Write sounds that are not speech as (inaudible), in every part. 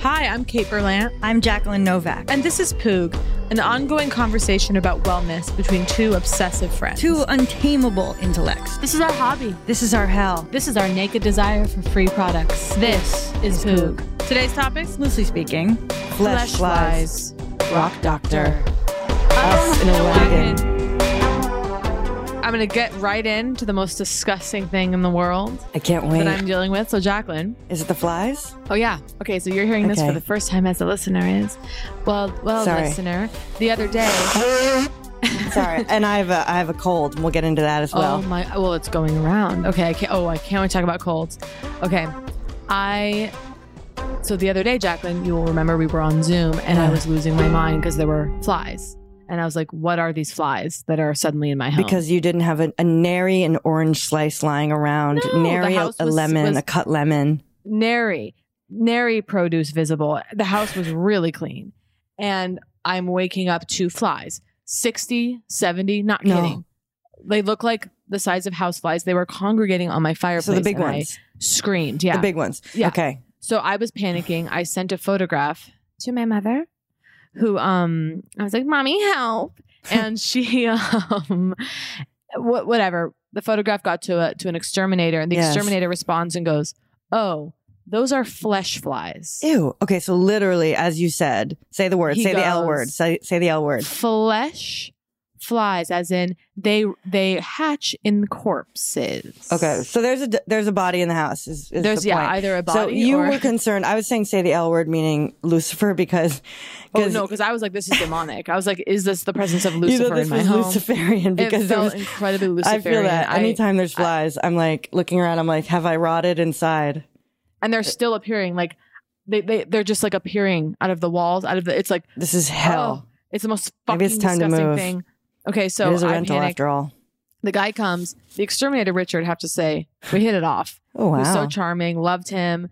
Hi, I'm Kate Berlant. I'm Jacqueline Novak. And this is Poog, an ongoing conversation about wellness between two obsessive friends. Two untamable intellects. This is our hobby. This is our hell. This is our naked desire for free products. This is Poog. Today's topics? Loosely speaking, Flesh flies. rock doctor, us in a wagon. I'm going to get right into the most disgusting thing in the world I can't wait. that I'm dealing with. So, Jacqueline. Is it the flies? Oh, yeah. Okay, so you're hearing this for the first time as a listener is. Well, well, Sorry. listener, the other day. (laughs) Sorry, and I have a I have a cold. and We'll get into that as well. Oh my! Well, it's going around. Okay. I can't, oh, I can't wait to talk about colds. Okay. I. So the other day, Jacqueline, you will remember we were on Zoom and I was losing my mind because there were flies, and I was like, "What are these flies that are suddenly in my home?" Because you didn't have a, a nary an orange slice lying around, No, nary a, a was- lemon, was- a cut lemon. nary, nary produce visible. The house was really clean, and I'm waking up to flies, 60, 70, Not No. kidding. They look like the size of house flies. They were congregating on my fireplace. So the big and I ones, screamed. Yeah, the big ones. Yeah. Okay. So I was panicking. I sent a photograph to my mother, who um I was like, "Mommy, help!" (laughs) And she um wh- whatever. The photograph got to a to an exterminator, and the Yes. exterminator responds and goes, "Oh, those are flesh flies. Ew. Okay. So literally, as you said, say the word. He say the L word. Say say the L word. Flesh flies, as in they they hatch in corpses. Okay. So there's a there's a body in the house. Is, is There's the yeah, point. either a body So you or were concerned. I was saying say the L word, meaning Lucifer, because (laughs) oh no, because I was like, this is demonic. I was like, is this the presence of (laughs) you Lucifer know this in my home? Luciferian because it felt was. incredibly luciferian I feel that I- anytime there's flies, I'm like looking around. I'm like, have I rotted inside? and they're still appearing like they, they they're just like appearing out of the walls out of the it's like This is hell. oh, it's the most fucking Maybe it's time to disgusting thing okay so it is a I rental panic. after all. the guy comes the exterminator richard have to say we hit it off Oh he was so charming loved him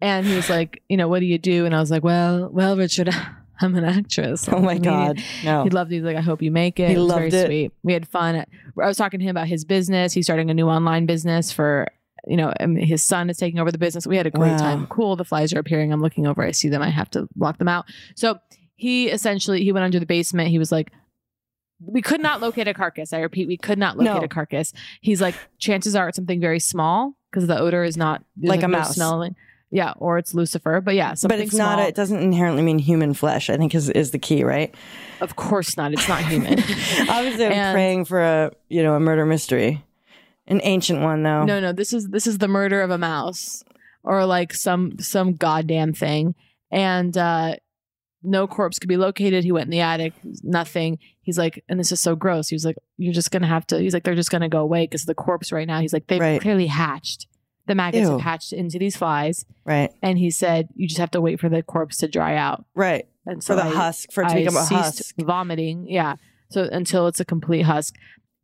and he was like you know what do you do and i was like well well richard (laughs) I'm an actress. Oh my God. No. He loved it. He's like, I hope you make it. He it was loved very it. sweet. We had fun. I was talking to him about his business. He's starting a new online business for, you know, and his son is taking over the business. We had a great Wow. time. Cool. The flies are appearing. I'm looking over. I see them. I have to lock them out. So he essentially he went under the basement. He was like, we could not locate a carcass. I repeat, we could not locate No. a carcass. He's like, chances are it's something very small because the odor is not Like a no mouse. Smelling. Yeah, or it's Lucifer. But yeah, something but it's small. not. It doesn't inherently mean human flesh. I think is is the key, right? of course not. It's not human. (laughs) Obviously, I'm And- praying for a you know a murder mystery, an ancient one though. No, no, this is this is the murder of a mouse or like some some goddamn thing. And uh no corpse could be located. He went in the attic, nothing. He's like, and this is so gross. He was like, You're just gonna have to he's like, they're just gonna go away because the corpse right now. He's like, they've Right. clearly hatched. The maggots Ew. have hatched into these flies. Right, And he said, You just have to wait for the corpse to dry out. right. And For the I- husk, for it to I become a ceased husk. vomiting. Yeah. So until it's a complete husk.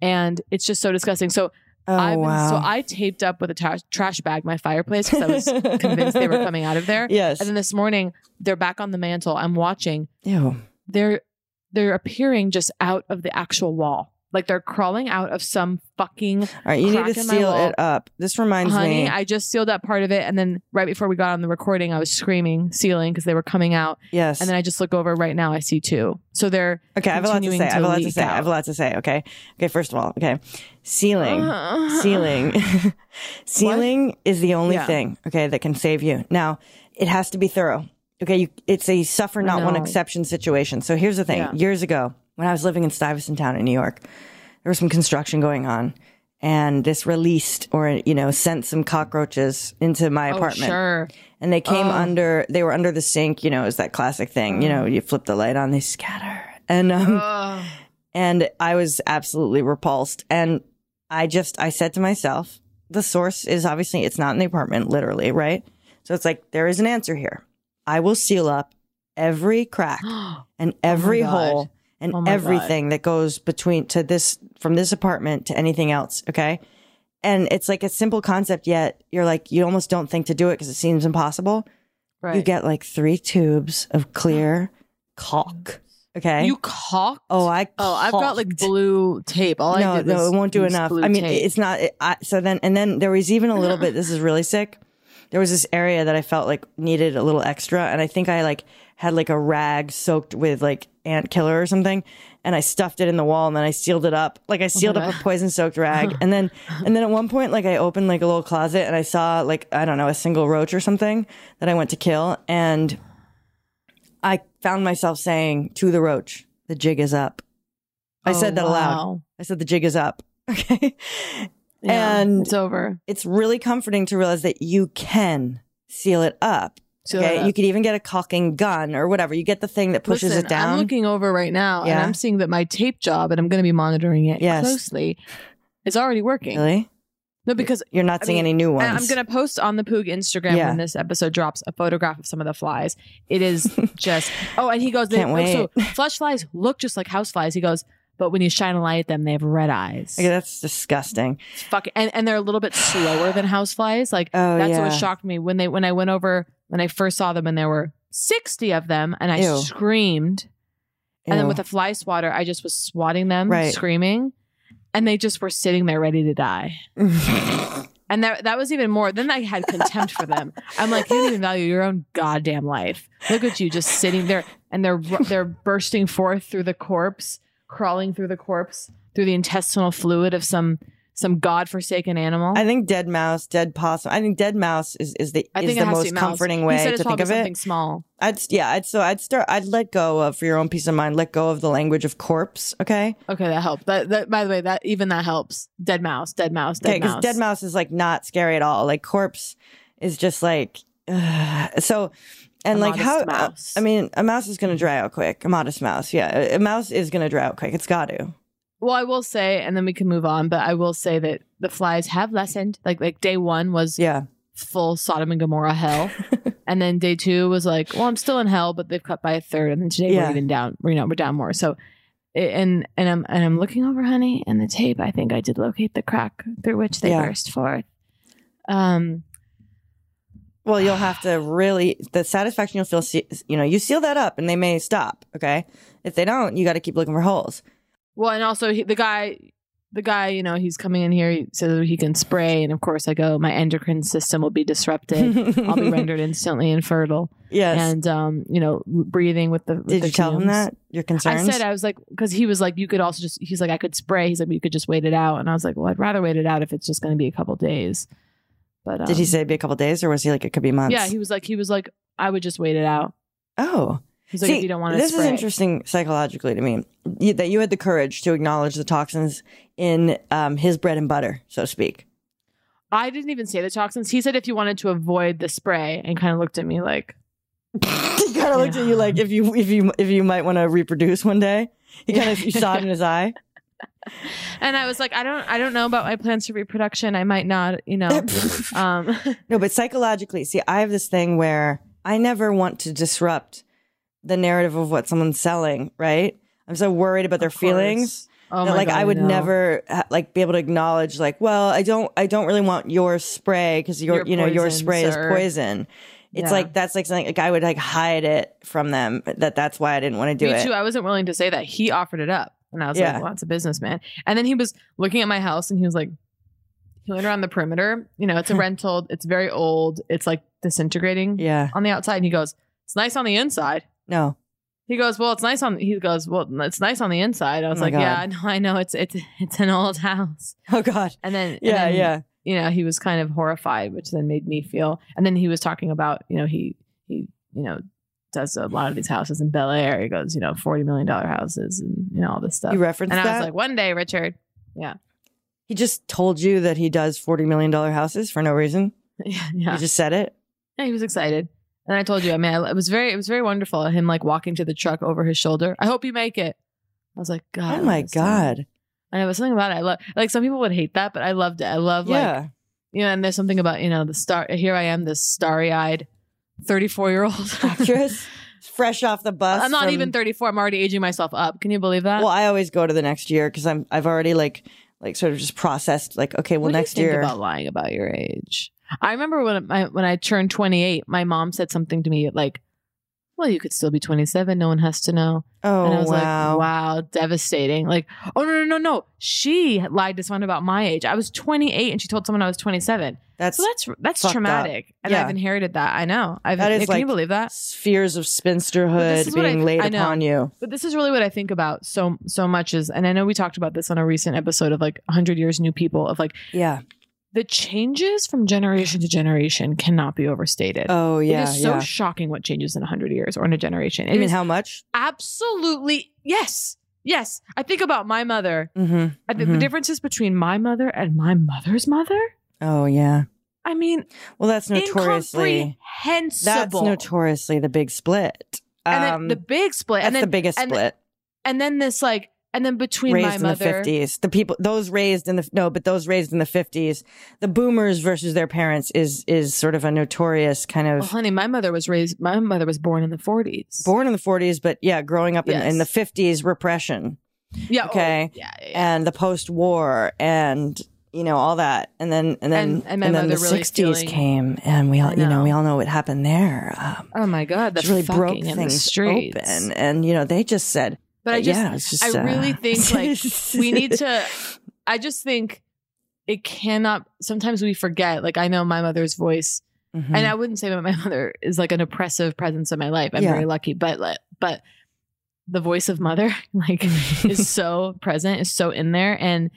And it's just so disgusting. So Oh been, wow. So I taped up with a tra- trash bag my fireplace because I was convinced they were (laughs) coming out of there. yes. And then this morning they're back on the mantle. I'm watching. Ew. They're they're appearing just out of the actual wall. Like they're crawling out of some fucking All right, you need to seal it up. This reminds honey. me. I just sealed up part of it, and then right before we got on the recording, I was screaming, sealing because they were coming out. yes. And then I just look over right now. I see two. So they're okay, I have a lot to say. I have a lot to say. I have a lot to say. Okay. Okay. First of all, okay, sealing. Uh, Sealing. (laughs) (laughs) Sealing is the only Yeah. thing, okay, that can save you. Now, it has to be thorough. Okay, you, it's a suffer not one exception situation. So here's the thing. Yeah. Years ago, when I was living in Stuyvesant Town in New York, there was some construction going on, and this released or you know sent some cockroaches into my oh, apartment, sure. and they came Oh. under. They were under the sink. You know, is that classic thing? You know, you flip the light on, they scatter, and um, Ugh. and I was absolutely repulsed. And I just, I said to myself, the source is obviously, it's not in the apartment, literally, right? So it's like, there is an answer here. I will seal up every crack (gasps) and every God. hole and Oh everything that goes between to this, from this apartment to anything else. Okay. And it's like a simple concept, yet you're like, you almost don't think to do it because it seems impossible. right. You get like three tubes of clear (gasps) caulk. Okay. you caulk. oh, I, Oh, I've got like blue tape. All I no, did no, it won't do enough. I mean, tape. it's not. It, I, so then, and then there was even a little bit. This is really sick. There was this area that I felt like needed a little extra, and I think I like had like a rag soaked with like ant killer or something, and I stuffed it in the wall, and then I sealed it up. Like I oh sealed up Oh God. a poison soaked rag, (laughs) and then and then at one point, like I opened like a little closet, and I saw like I don't know a single roach or something that I went to kill, and I found myself saying to the roach, "The jig is up." I Oh, said that aloud. I said the jig is up. (laughs) Okay. Yeah, and it's over. it's really comforting to realize that you can seal it up. Seal okay. up. You could even get a caulking gun or whatever. You get the thing that pushes Listen, it down. I'm looking over right now and I'm seeing that my tape job, and I'm going to be monitoring it Yes. closely, is already working. really? No, because You're not I seeing mean, any new ones. I'm going to post on the Poog Instagram Yeah. when this episode drops a photograph of some of the flies. It is (laughs) just oh, and he goes, they, Can't oh, so wait. flesh flies look just like house flies. He goes, but when you shine a light at them, they have red eyes. Okay, that's disgusting. It's fucking and, and they're a little bit slower than houseflies. Like Oh, that's yeah. what shocked me when they when I went over when I first saw them and there were sixty of them and I Ew. screamed. And then with a fly swatter, I just was swatting them, Right. screaming, and they just were sitting there ready to die. (laughs) And that that was even more. Then I had contempt for them. I'm like, you don't even value your own goddamn life. Look at you just sitting there, and they're they're bursting forth through the corpse, crawling through the corpse, through the intestinal fluid of some some godforsaken animal. I think dead mouse, dead possum. I think dead mouse is, is the I is think the it has to most comforting way to think of something it. small. I'd yeah, I'd so I'd start I'd let go of for your own peace of mind, let go of the language of corpse, okay? Okay, that helped. That, that by the way, that even that helps. Dead mouse, dead mouse, Okay, dead because mouse. dead mouse is like not scary at all. Like corpse is just like ugh. (sighs) so. And A like how mouse. I mean, a mouse is going to dry out quick. A modest mouse, yeah, a, a mouse is going to dry out quick. It's got to. Well, I will say, and then we can move on. But I will say that the flies have lessened. Like like day one was Yeah, full Sodom and Gomorrah hell, (laughs) and then day two was like, well, I'm still in hell, but they've cut by a third, and then today Yeah. we're even down. We're, you know, we're down more. So, and and I'm and I'm looking over, honey, and the tape. I think I did locate the crack through which they Yeah. burst forth. Um, Well, you'll have to really the satisfaction you'll feel. You know, you seal that up, and they may stop. Okay, if they don't, you got to keep looking for holes. Well, and also he, the guy, the guy, you know, he's coming in here. He says he can spray, and of course, I go, my endocrine system will be disrupted. I'll be (laughs) rendered instantly infertile. Yes. and um, you know, breathing with the. With Did the you tell him fumes. that your concerns? I said I was like because he was like you could also just he's like I could spray. He's like you could just wait it out, and I was like, well, I'd rather wait it out if it's just going to be a couple days. But um, Did he say it'd be a couple days, or was he like it could be months? Yeah, he was like he was like I would just wait it out. Oh. He's like, if you don't want to this spray. is interesting psychologically to me you, that you had the courage to acknowledge the toxins in um, his bread and butter, so to speak. I didn't even say the toxins. He said if you wanted to avoid the spray, and kind of looked at me like (laughs) he kind of looked at you like if you if you if you might want to reproduce one day. He kind of you saw it in his eye. And I was like, I don't, I don't know about my plans for reproduction. I might not, you know. (laughs) um, (laughs) No, but psychologically, see, I have this thing where I never want to disrupt the narrative of what someone's selling. Right? I'm so worried about their feelings. Oh that, like God, I would know. never like be able to acknowledge like, well, I don't, I don't really want your spray because your, Your you know, your spray sir. is poison. It's Yeah. like that's like something like I would like hide it from them. That that's why I didn't want to do me it. too. I wasn't willing to say that. He offered it up, and I was Yeah. like, well, it's a businessman. And then he was looking at my house, and he was like, he went around the perimeter. You know, it's a (laughs) rental. It's very old. It's like disintegrating. Yeah. On the outside, and he goes, it's nice on the inside. No. He goes, well, it's nice on. He goes, well, it's nice on the inside. I was Oh like, yeah, God. I know, I know. It's it's it's an old house. (laughs) Oh God. And then and Yeah, then, yeah. You know, he was kind of horrified, which then made me feel. And then he was talking about, you know, he he you know does a lot of these houses in Bel Air. He goes, you know, forty million dollar houses and you know all this stuff. You referenced and I that? was like, one day, Richard. Yeah, He just told you that he does forty million dollar houses for no reason. (laughs) yeah, yeah. He just said it. Yeah, he was excited. And I told you, I mean, I- it was very, it was very wonderful. Him like walking to the truck over his shoulder. I hope you make it. I was like, God. Oh my God. I know, but something about it. I love, like some people would hate that, but I loved it. I love Yeah. like, you know, and there's something about, you know, the star, here I am, this starry eyed 34 year old (laughs) Actress, fresh off the bus. I'm not from- even 34. I'm already aging myself up. Can you believe that? Well, I always go to the next year because I'm I've already like like sort of just processed like okay, well what next do you think year. about lying about your age? I remember when I, when I turned 28, my mom said something to me like, well, you could still be 27. No one has to know. Oh, and I oh, was wow. like, wow, devastating. Like, oh, no, no, no, no. She lied to someone about my age. I was 28 and she told someone I was 27. That's so that's that's fucked up. traumatic. And Yeah. I've inherited that. I know. I've, That is can like you believe that? Fears of spinsterhood what I- being laid I upon you. But this is really what I think about so so much is, and I know we talked about this on a recent episode of like 100 years new people of like Yeah. The changes from generation to generation cannot be overstated. Oh yeah. it is so yeah. shocking what changes in a 100 years or in a generation. you It mean how much? absolutely yes, yes. I think about my mother. Mm-hmm. I think the differences between my mother and my mother's mother. Oh yeah. I mean, Well, that's notoriously that's notoriously the big split. and then Um, the big split. that's and then, the biggest and, split. And then this like, and then between raised my in the fifties. The people those raised in the no, but those raised in the fifties, the boomers versus their parents is is sort of a notorious kind of Well, honey, my mother was raised. My mother was born in the 40s. born in the forties, but yeah, growing up in, in the fifties, repression. Yeah. oh, Okay. yeah, yeah, yeah. And the post war and you know, all that. And then and then And- and my then the really sixties feeling- came and we all you know, we all know what happened there. Um Oh my God, just really broke in things open. And you know, they just said But I just, yeah, just I uh, really think like (laughs) we need to. I just think it cannot. Sometimes we forget. Like I know my mother's voice, Mhm. and I wouldn't say that my (laughs) mother is like an oppressive presence in my life. I'm Yeah. very lucky, but like, but the voice of mother (laughs) like is so present, is so in there, and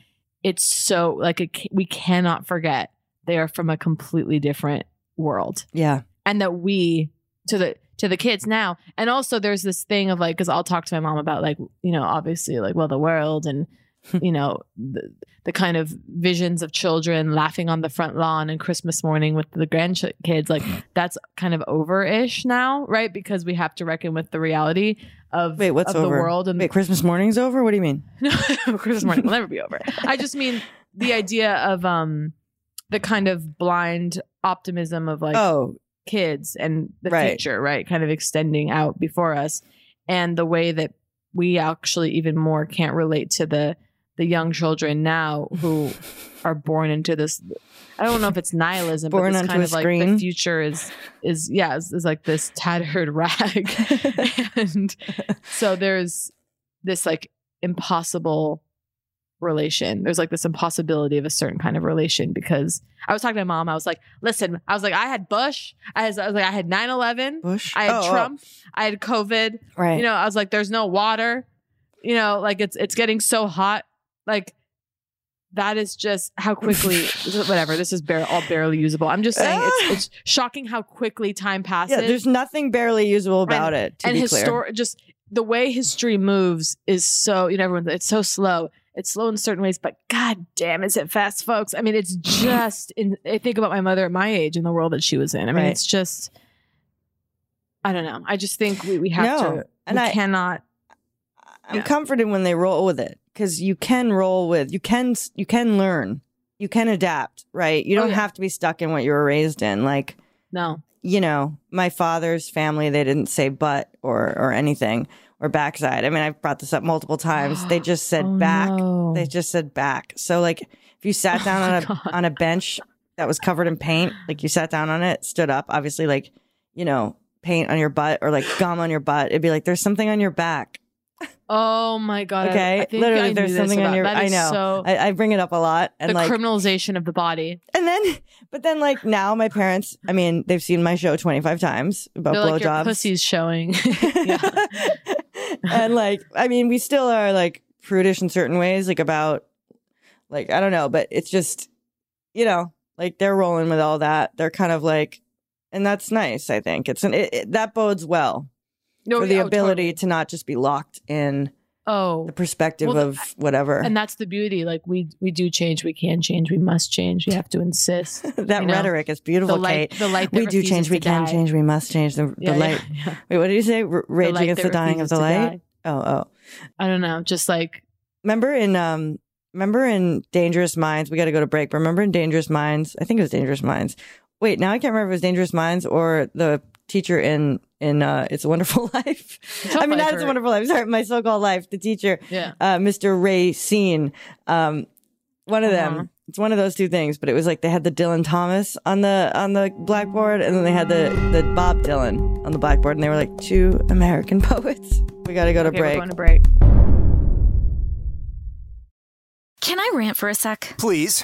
it's so like it, we cannot forget they are from a completely different world yeah. and that we to the to the kids now and also there's this thing of like because i'll talk to my mom about like you know obviously like well the world and (laughs) you know the, the kind of visions of children laughing on the front lawn and christmas morning with the grandkids like (laughs) that's kind of over-ish now right because we have to reckon with the reality of Wait, what's of over? the world and Wait, Christmas morning's over? What do you mean? (laughs) no, Christmas morning will never be over. I just mean the idea of um the kind of blind optimism of like oh, kids and the Right. future, right? Kind of extending out before us, and the way that we actually even more can't relate to the the young children now who (laughs) are born into this. I don't know if it's nihilism, Born but it's kind of like the future is is yeah is, is like this tattered (laughs) rag, (laughs) and so there's this like impossible relation. There's like this impossibility of a certain kind of relation because I was talking to my mom. I was like, listen, I was like, I had Bush. I, had, I was like, I had 9 11. Bush. I had Oh, oh. Trump. I had COVID. Right. You know, I was like, there's no water. You know, like it's it's getting so hot. Like that is just how quickly (laughs) whatever. This is bare, all barely usable. I'm just saying it's it's (sighs) shocking how quickly time passes. yeah, there's nothing barely usable about And- it. To and histor- just the way history moves is so you know everyone it's so slow it's slow in certain ways but god damn is it fast folks. I mean it's (laughs) just in i think about my mother at my age and the world that she was in. I mean Right. it's just i don't know. I just think we, we have No, to and I- cannot I'm Yeah. comforted when they roll with it because you can roll with you can you can learn. You can adapt right? You Oh, don't yeah. have to be stuck in what you were raised in. Like no. you know my father's family they didn't say but or or anything or backside i mean i've brought this up multiple times they just said (gasps) Oh, back no. they just said back so like if you sat (laughs) oh down Oh on a God. on a bench that was covered in paint like you sat down on it stood up obviously like you know paint on your butt or like gum on your butt it'd be like there's something on your back oh my god Okay, I, think literally, I there's something on your. I know. so I, I bring it up a lot, and the like, criminalization of the body and then, but then, like now, my parents. I mean, they've seen my show 25 times about they're like your blowjobs, pussy's showing (laughs) (laughs) yeah and (laughs) like, I mean, we still are like prudish in certain ways, like about, like I don't know, but it's just, you know, like they're rolling with all that. They're kind of like, and that's nice. I think it's an it, it, that bodes well no, for the yeah, ability totally. to not just be locked in oh the perspective Well, of whatever. and that's the beauty like we we do change we can change we must change we have to insist (laughs) that you know, rhetoric is beautiful, the light Kate. the light that we do change. We can die. change. We must change. The, the Yeah, light. yeah. Wait, what did you say? R- rage light against the dying of the light. die. Oh, oh. i don't know just like Remember in um, remember in Dangerous Minds. We got to go to break. But remember in Dangerous Minds. I think it was Dangerous Minds. Wait, now I can't remember if it was Dangerous Minds or the teacher in in uh, It's a Wonderful (laughs) Life. I mean, not It's a Wonderful Life. Sorry, My So Called Life. The teacher, yeah uh, Mr. Racine. Um, one of Uh-huh. them. It's one of those two things, but it was like they had the Dylan Thomas on the on the blackboard, and then they had the the Bob Dylan on the blackboard, and they were like two American (laughs) poets. We got to go to okay, we're break. going to break Can I rant for a sec? Please.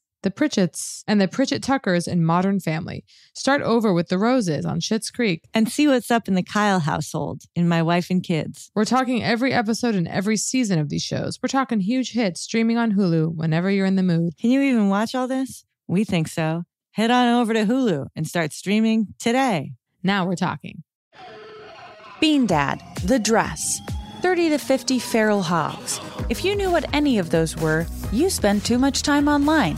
the Pritchetts, and the Pritchett Tuckers in Modern Family. Start over with the Roses on Schitt's Creek. And see what's up in the Kyle household in My Wife and Kids. We're talking every episode and every season of these shows. We're talking huge hits streaming on Hulu whenever you're in the mood. Can you even watch all this? We think so. Head on over to Hulu and start streaming today. Now we're talking. Bean Dad, The Dress, 30 to 50 Feral Hogs. If you knew what any of those were, you spend too much time online.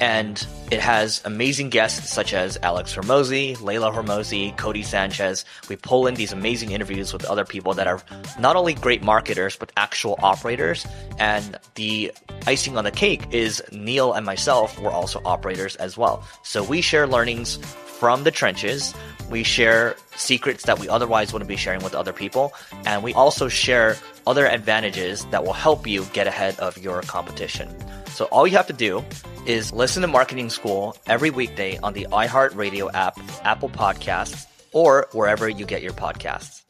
And it has amazing guests such as Alex Hormozi, Layla Hormozi, Codie Sanchez. We pull in these amazing interviews with other people that are not only great marketers, but actual operators. And the icing on the cake is Neil and myself were also operators as well. So we share learnings from the trenches. We share secrets that we otherwise wouldn't be sharing with other people. And we also share other advantages that will help you get ahead of your competition. So all you have to do is listen to Marketing School every weekday on the iHeartRadio app, Apple Podcasts, or wherever you get your podcasts.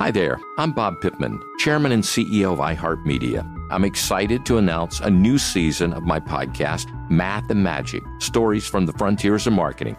Hi there, I'm Bob Pittman, Chairman and CEO of iHeartMedia. I'm excited to announce a new season of my podcast, Math and Magic Stories from the Frontiers of Marketing.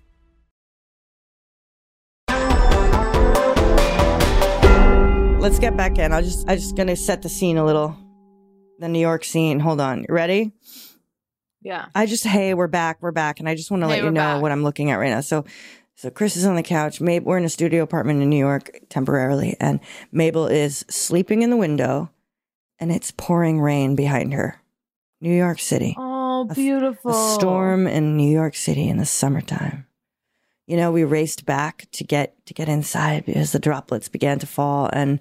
Let's get back in. I'll just I'm just gonna set the scene a little. The New York scene. Hold on. You ready? Yeah. I just hey, we're back, we're back, and I just want to Hey, let you know back. what I'm looking at right now. So, so Chris is on the couch. Mabel, we're in a studio apartment in New York temporarily, and Mabel is sleeping in the window, and it's pouring rain behind her. New York City. Oh, A- beautiful. A storm in New York City in the summertime. You know, we raced back to get to get inside because the droplets began to fall, and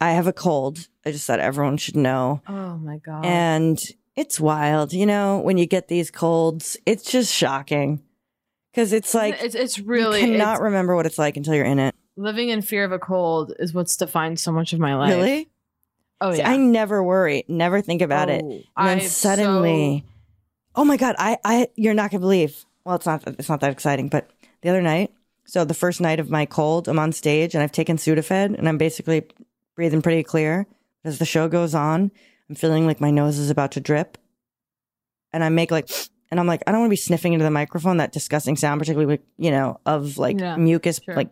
I have a cold. I just thought everyone should know. Oh my god. And it's wild, you know, when you get these colds, it's just shocking. Cause it's like it's it's really you cannot it's- remember what it's like until you're in it. living in fear of a cold is what's defined so much of my life. Really? Oh yeah. I never worry, never think about it. Oh, And then I've suddenly, oh my God, I, I, you're not gonna believe. Well, it's not, it's not that exciting, but the other night, so the first night of my cold, I'm on stage and I've taken Sudafed and I'm basically breathing pretty clear. As the show goes on, I'm feeling like my nose is about to drip. And I make like, and I'm like, I don't want to be sniffing into the microphone, that disgusting sound, particularly with, you know, of like Yeah, mucus, sure. like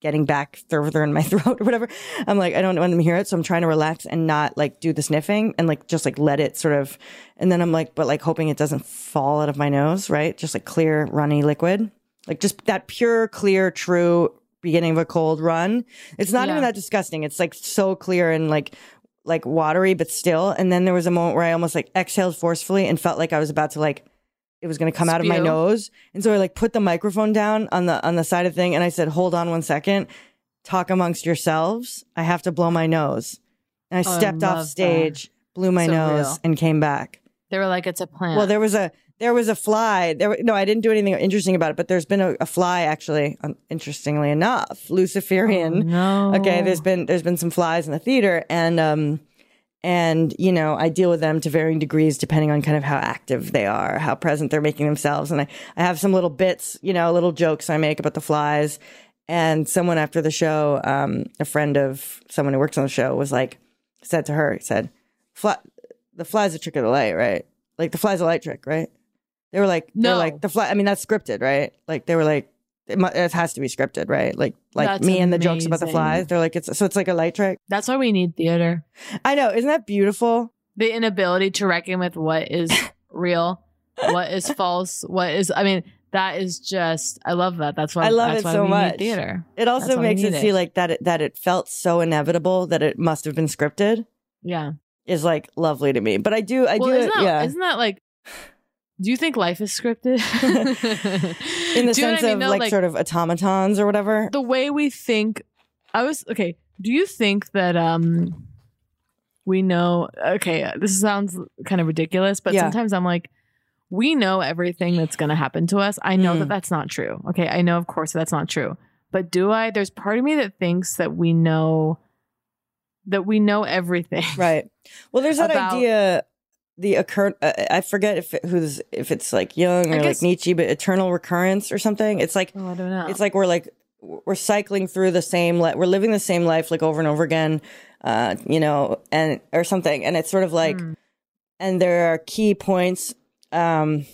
getting back further in my (laughs) throat or whatever. I'm like, I don't want them to hear it. So I'm trying to relax and not like do the sniffing and like just like let it sort of, and then I'm like, but like hoping it doesn't fall out of my nose, right? Just like clear, runny liquid. Like just that pure, clear, true beginning of a cold run. It's not Yeah. even that disgusting. It's like so clear and like, like watery, but still. And then there was a moment where I almost like exhaled forcefully and felt like I was about to like, it was going to come out of my nose. And so I like put the microphone down on the, on the side of the thing. And I said, hold on one second. Talk amongst yourselves. I have to blow my nose. And I Oh, stepped love off stage, blew my So nose real. and came back. they were like, it's a plant. Well, there was a there was a fly. There, no, I didn't do anything interesting about it, but there's been a, a fly actually. Um, interestingly enough, Luciferian. no. Okay, there's been there's been some flies in the theater, and um, and you know I deal with them to varying degrees depending on kind of how active they are, how present they're making themselves, and I I have some little bits, you know, little jokes I make about the flies. And someone after the show, um, a friend of someone who works on the show, was like, said to her, he said, "Fly, the fly's a trick of the light, right? Like the fly's a light trick, right?" They were like, "They're like the fly. I mean, that's scripted, right? Like they were like, it, mu- it has to be scripted, right? Like like That's me and the jokes about the flies. They're like it's so it's like a light trick. That's why we need theater. I know, isn't that beautiful? The inability to reckon with what is (laughs) real, what is false, what is. I mean, that is just. I love that. That's why I love that's it why so much. Theater. It also makes it need feel like that it, that it felt so inevitable that it must have been scripted. Yeah. Is like lovely to me. But I do I well, do isn't that, yeah. isn't that like (laughs) Do you think life is scripted? (laughs) In the Do you know sense I mean, of though? like, Like- sort of automatons or whatever. the way we think i was okay do you think that um we know okay this sounds kind of ridiculous but Yeah. sometimes i'm like we know everything that's going to happen to us i know Mm. that that's not true okay i know of course that's not true but do i there's part of me that thinks that we know that we know everything Right. Well, there's that (laughs) About- idea. The occur. Uh, I forget if it, who's if it's like Jung or like Nietzsche, but eternal recurrence or something. It's like oh i don't know it's like we're like we're cycling through the same li- we're living the same life like over and over again uh you know and or something and it's sort of like Hmm. and there are key points um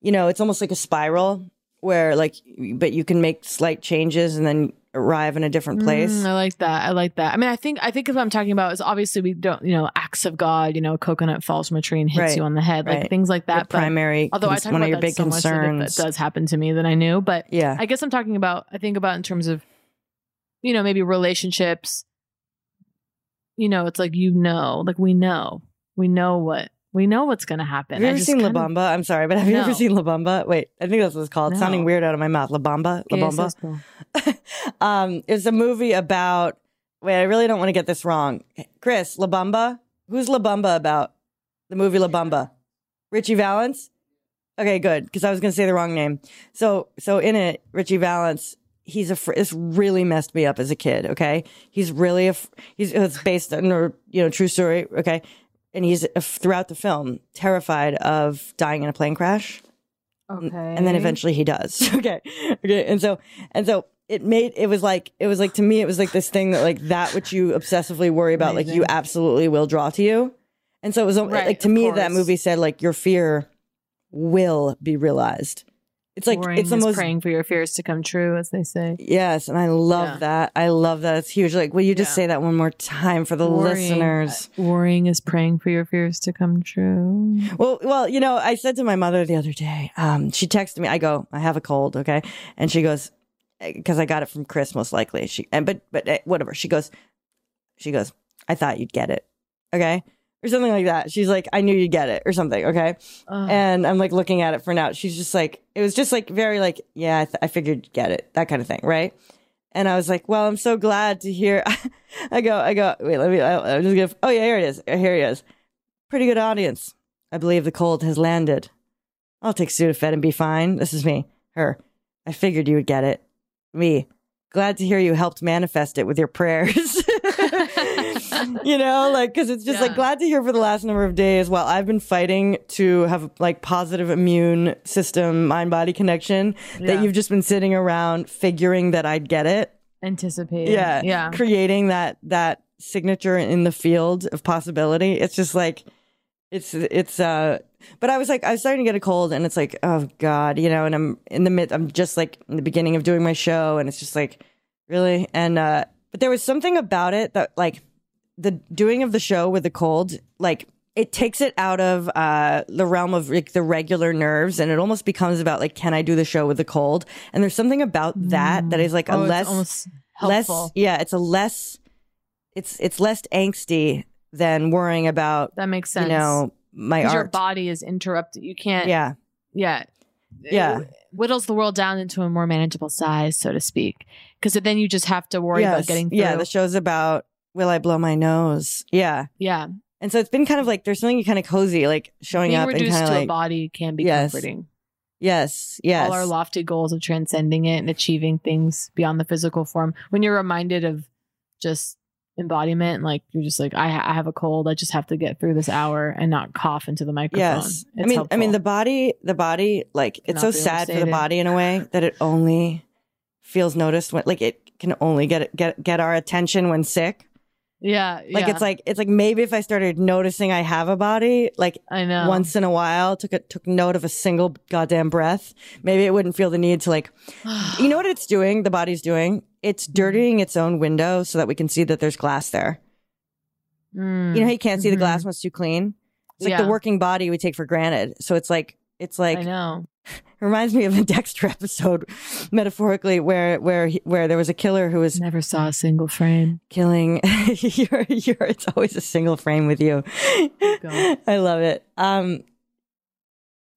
you know it's almost like a spiral where like but you can make slight changes and then arrive in a different place Mm, I like that. I like that. I mean, I think I think what I'm talking about is obviously we don't, you know, acts of God. You know, a coconut falls from a tree and hits Right, you on the head, like right. things like Your that. But primary although I talk one about of your big so much that concerns. that does happen to me that I knew, but yeah I guess I'm talking about. I think about in terms of, you know, maybe relationships. You know, it's like you know, like we know, we know what we know what's going to happen. have you ever seen La of- Bamba? I'm sorry, but have you ever seen La Bamba? Wait, I think that's what it's called. It's sounding weird out of my mouth. La Bamba? La Bamba? cool. (laughs) um, it's a movie about. Wait, I really don't want to get this wrong. Chris, La Bamba? Who's La Bamba about? The movie La Bamba? Ritchie Valens? Okay, good, because I was going to say the wrong name. So, so in it, Ritchie Valens, he's a. Fr- this really messed me up as a kid. Okay, he's really a. Fr- he's it's based on a you know true story. Okay, and he's uh, throughout the film terrified of dying in a plane crash Okay. and then eventually he does. (laughs) okay, okay, and so and so it made it was like it was like to me it was like this thing that like that which you obsessively worry about like you absolutely will draw to you, and so it was Right, like to me that movie said like your fear will be realized. It's like it's the most praying for your fears to come true, as they say. yes, and I love Yeah. that. I love that. It's huge. Like, will you just Yeah. say that one more time for the Worrying- listeners? Worrying is praying for your fears to come true. Well, well, you know, I said to my mother the other day, um, she texted me, I go, I have a cold, okay? And she goes, because I got it from Chris, most likely. She, and, but, but eh, whatever. She goes, she goes, I thought you'd get it, okay? Or something like that. She's like, I knew you'd get it, or something, okay? Ugh. And I'm like looking at it for now. She's just like, it was just like very like, yeah, I, th- I figured you'd get it, that kind of thing, right? And I was like, well, I'm so glad to hear. (laughs) I go, I go, wait, let me, I, I'm just gonna, oh yeah, here it is. Uh, here he is. Pretty good audience. I believe the cold has landed. I'll take Sudafed and be fine. This is me. Her. I figured you would get it. Me. Glad to hear you helped manifest it with your prayers. (laughs) (laughs) (laughs) you know, like, cause it's just like glad to hear for the last number of days while I've been fighting to have like positive immune system, mind body connection Yeah. that you've just been sitting around figuring that I'd get it. Anticipating. Yeah. Yeah. Creating that, that signature in the field of possibility. It's just like, it's, it's, uh, but I was like, I was starting to get a cold and it's like, oh God, you know, and I'm in the mid, I'm just like in the beginning of doing my show and it's just like, really? And, uh, but there was something about it that like the doing of the show with the cold, like it takes it out of, uh, the realm of like the regular nerves and it almost becomes about like, can I do the show with the cold? And there's something about that that is like a Oh, it's less, almost less, yeah, it's a less, it's, it's less angsty than worrying about, That makes sense. you know, my 'Cause your body is interrupted. You can't. Yeah. Yeah. Yeah. It whittles the world down into a more manageable size, so to speak. Because then you just have to worry about getting through. Yeah, the show's about will I blow my nose? Yeah. yeah. And so it's been kind of like there's something kind of cozy, like showing Being up and kind to of a like body can be Yes. comforting. yes, yes, All our lofty goals of transcending it and achieving things beyond the physical form. When you're reminded of just embodiment, like you're just like, I, ha- I have a cold. I just have to get through this hour and not cough into the microphone. yes. I It's mean, I mean the body, the body, like it's so sad for the body in a way that it only feels noticed when, like, it can only get get get our attention when sick. Yeah, Like yeah. it's like it's like maybe if I started noticing I have a body, like I know. once in a while, took a took note of a single goddamn breath, maybe it wouldn't feel the need to like (sighs) you know what it's doing, the body's doing? It's Mm-hmm. dirtying its own window so that we can see that there's glass there. Mm. You know how you can't see the Mhm. glass when it's too clean? It's like Yeah. the working body we take for granted. So it's like it's like I know. it (laughs) reminds me of the Dexter episode, metaphorically, where where where there was a killer who was Never saw a single frame. killing. (laughs) you're, you're, it's always a single frame with you. (laughs) I love it. Um,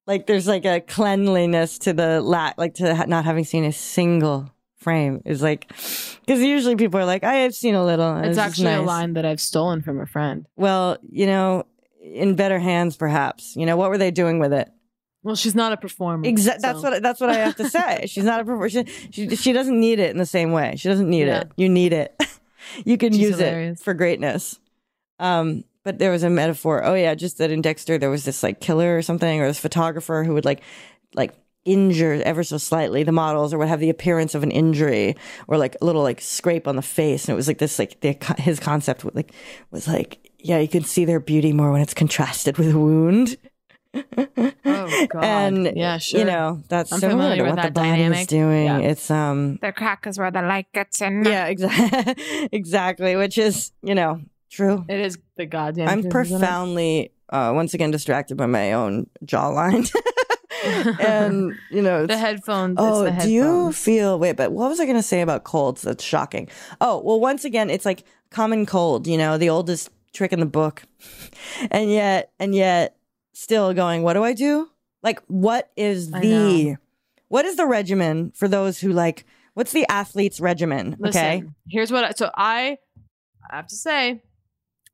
like there's like a cleanliness to the lack, like to ha- not having seen a single frame is like, because usually people are like, I have seen a little. It's just actually a line that I've stolen from a friend. Well, you know, in better hands, perhaps. You know, what were they doing with it? Well, she's not a performer. Exactly. That's so- what that's what I have to say. (laughs) She's not a performer. She, she she doesn't need it in the same way. She doesn't need Yeah. it. You need it. (laughs) you can She's use hilarious. it for greatness. Um, but there was a metaphor. Oh yeah, just that in Dexter there was this like killer or something, or this photographer who would like like injure ever so slightly the models, or would have the appearance of an injury, or like a little like scrape on the face, and it was like this like the, his concept was like was like yeah, you can see their beauty more when it's contrasted with a wound. Oh God. And yeah, sure. you know that's I'm similar familiar to with what the that body dynamic. is doing. Yeah. It's um The crack is where the light gets in. yeah exactly (laughs) exactly, which is you know true. It is the goddamn. I'm truth, profoundly uh, once again distracted by my own jawline, (laughs) and you know the headphones. Oh, it's the do you feel? Wait, but what was I going to say about colds? That's shocking. Oh, well, once again, it's like common cold. You know, the oldest trick in the book, (laughs) and yet, and yet, still going. What do I do? Like, what is I the, know. what is the regimen for those who like? What's the athlete's regimen? Listen, okay, here's what. I, so I, I have to say,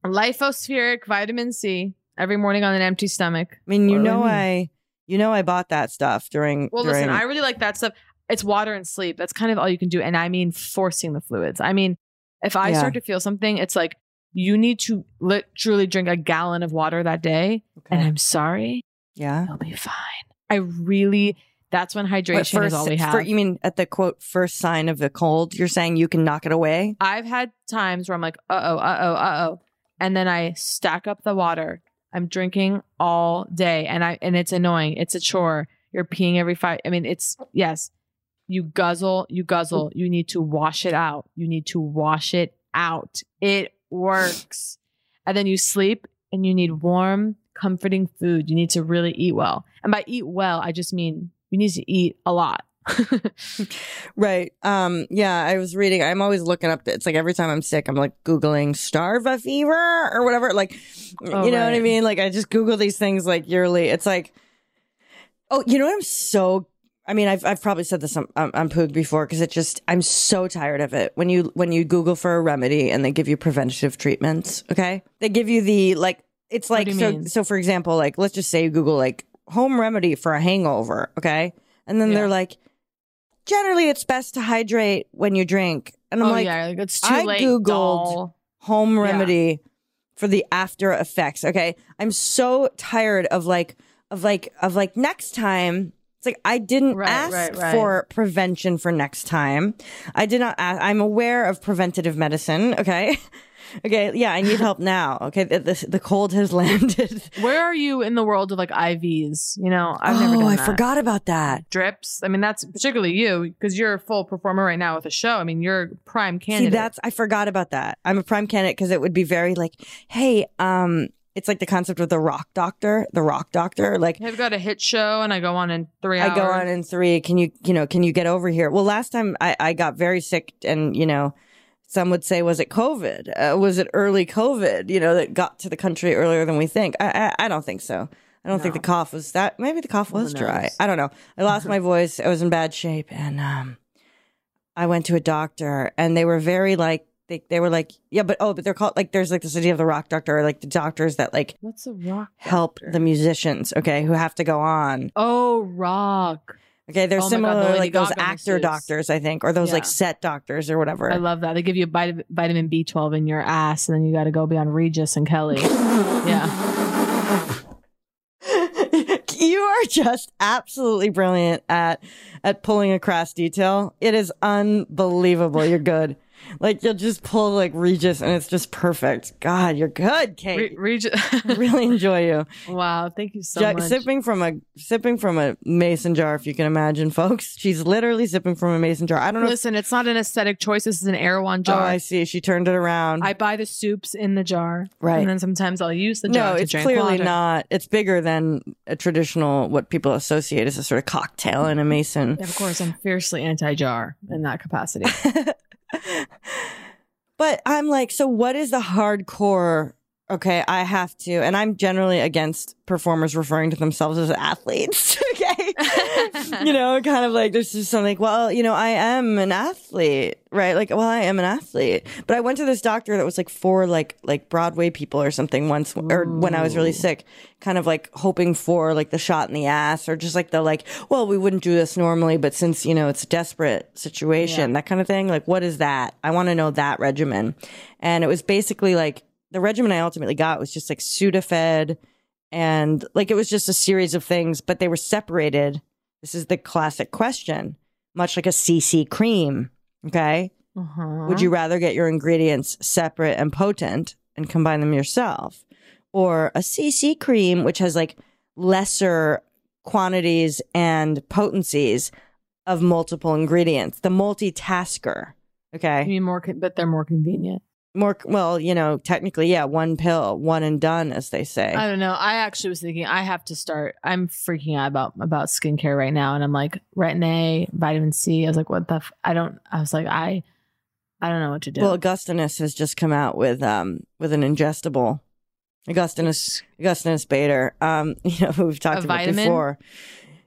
lithospheric vitamin C every morning on an empty stomach. I mean, you What know, mean? I, you know, I bought that stuff during. Well, during, listen, I really like that stuff. It's water and sleep. That's kind of all you can do. And I mean, forcing the fluids. I mean, if I Yeah. start to feel something, it's like you need to literally drink a gallon of water that day. Okay. And I'm sorry, yeah. you'll be fine. I really, that's when hydration first, is all we have. for, you mean at the quote first sign of a cold? You're saying you can knock it away? I've had times where I'm like, uh oh, uh oh, uh oh. And then I stack up the water. I'm drinking all day and I and it's annoying. It's a chore. You're peeing every five. I mean, it's yes. You guzzle, you guzzle. You need to wash it out. You need to wash it out. It works. And then you sleep and you need warm, comforting food. You need to really eat well. And by eat well, I just mean you need to eat a lot. (laughs) Right. Um, yeah, I was reading, I'm always looking up, it's like every time I'm sick, I'm like Googling starva fever or whatever. Like, Oh, you know what I mean? Like, I just Google these things like yearly. It's like, oh, you know what? I'm so, I mean, I've, I've probably said this on, on, on Poog before because it just, I'm so tired of it. When you, when you Google for a remedy and they give you preventative treatments, okay? They give you the, like, it's like, so, mean? so for example, like, let's just say you Google like home remedy for a hangover, okay? And then Yeah. they're like, generally it's best to hydrate when you drink. And I'm oh like, yeah, like it's too I late. Googled doll. home Yeah. remedy for the after effects. Okay. I'm so tired of like, of like, of like next time. It's like I didn't Right, ask right, right. for prevention for next time. I did not ask. I'm aware of preventative medicine. Okay. (laughs) okay. Yeah. I need help now. Okay. The, the, the cold has (laughs) landed. Where are you in the world of like IVs? You know, I've never oh, done I that. forgot about that. drips. I mean, that's particularly you because you're a full performer right now with a show. I mean, you're a prime candidate. See, that's I forgot about that. I'm a prime candidate because it would be very like, hey, um, it's like the concept of the rock doctor, the rock doctor. Like I've got a hit show and I go on in three hours. I go on in three. Can you, you know, can you get over here? Well, last time I, I got very sick and, you know, some would say, was it COVID? Uh, was it early COVID, you know, that got to the country earlier than we think? I, I, I don't think so. I don't think the cough was that. Maybe the cough was dry. I don't know. I lost my (laughs) voice. I was in bad shape and, um, I went to a doctor and they were very like, they, they were like, yeah, but oh, but they're called like, there's like this idea of the rock doctor, or like the doctors that like What's a rock? help the musicians, okay, who have to go on. Oh, rock. Okay, they're Oh my God, the similar like those actor doctors, I think, or those like set doctors or whatever. I love that. They give you vitamin, vitamin B12 in your ass and then you got to go be on Regis and Kelly. (laughs) yeah. (laughs) you are just absolutely brilliant at at pulling across detail. It is unbelievable. You're good. (laughs) Like you'll just pull like Regis and it's just perfect. God, you're good, Kate. Re- Regis. (laughs) Really enjoy you. wow. Thank you so much. sipping from a sipping from a mason jar, if you can imagine, (laughs) folks. She's literally sipping from a mason jar. I don't know. if- Listen, it's not an aesthetic choice. This is an Erewhon oh, jar. oh. I see. She turned it around. I buy the soups in the jar. Right. And then sometimes I'll use the jar no, it's clearly water. not. It's bigger than a traditional what people associate as a sort of cocktail in a mason. Of course, I'm fiercely anti-jar in that capacity. (laughs) (laughs) But I'm like, so what is the hardcore Okay, I have to. And I'm generally against performers referring to themselves as athletes. (laughs) okay. (laughs) you know, kind of like there's just something, like, well, you know, I am an athlete, right? Like, well, I am an athlete. But I went to this doctor that was like for like like Broadway people or something once or when I was really sick, kind of like hoping for like the shot in the ass or just like the like, well, we wouldn't do this normally, but since, you know, it's a desperate situation, that kind of thing. Like, what is that? I want to know that regimen. And it was basically like the regimen I ultimately got was just like Sudafed and like it was just a series of things, but they were separated. This is the classic question, much like a CC cream. Okay. Uh-huh. Would you rather get your ingredients separate and potent and combine them yourself? Or a CC cream, which has like lesser quantities and potencies of multiple ingredients, the multitasker. Okay. You mean more, con- but they're more convenient. More, well, you know, technically, yeah, one pill, one and done, as they say. I don't know. I actually was thinking I have to start. I'm freaking out about about skincare right now, and I'm like retin A, vitamin C. I was like, what the? F-? I don't. I was like, I, I don't know what to do. Well, Augustinus has just come out with um with an ingestible Augustinus Augustinus Bader. Um, (laughs) you know, who we've talked A about vitamin? before.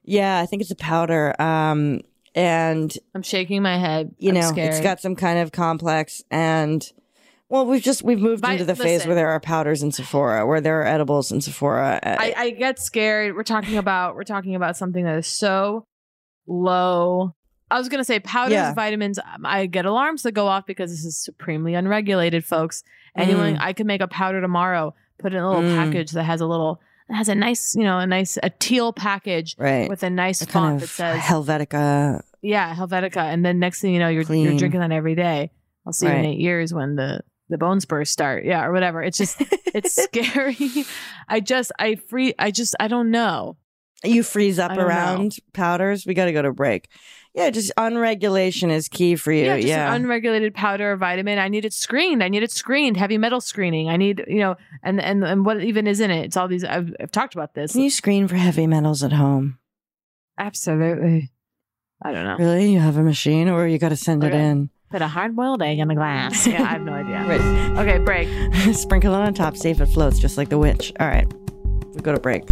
Yeah, I think it's a powder. Um, and I'm shaking my head. you I'm know, scared. it's got some kind of complex and. Well, we've just we've moved into the phase where there are powders in Sephora, where there are edibles in Sephora. Uh, I, I get scared. We're talking about we're talking about something that is so low. I was gonna say powders, Yeah. vitamins. um, I get alarms that go off because this is supremely unregulated, folks. Anyone, Mm. I could make a powder tomorrow, put it in a little Mm. package that has a little has a nice, you know, a nice a teal package right. with a nice a font that says Helvetica. yeah Helvetica, and then next thing you know, you're you're drinking that every day. I'll see you in eight years when the the bone spurs start, yeah, or whatever. It's just it's (laughs) scary. I just I free I just I don't know. You freeze up don't know. around powders. We got to go to break. Yeah, just unregulation is key for you. Yeah, Yeah, just an unregulated powder or vitamin. I need it screened. I need it screened. Heavy metal screening. I need you know, and and and what even is in it? It's all these. I've, I've talked about this. Can you screen for heavy metals at home? Absolutely. I don't know. Really? You have a machine, or you got to send it in? Put a hard boiled egg in a glass. (laughs) Yeah, I have no idea. Right. Okay, break. (laughs) Sprinkle it on top, see if it floats, just like the witch. All right, we go to break.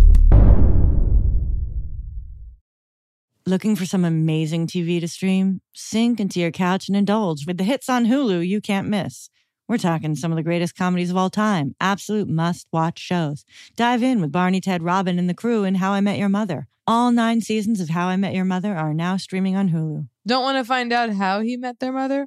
Looking for some amazing TV to stream? Sink into your couch and indulge with the hits on Hulu you can't miss. We're talking some of the greatest comedies of all time, absolute must watch shows. Dive in with Barney, Ted, Robin, and the crew in How I Met Your Mother. All nine seasons of How I Met Your Mother are now streaming on Hulu. Don't want to find out how he met their mother?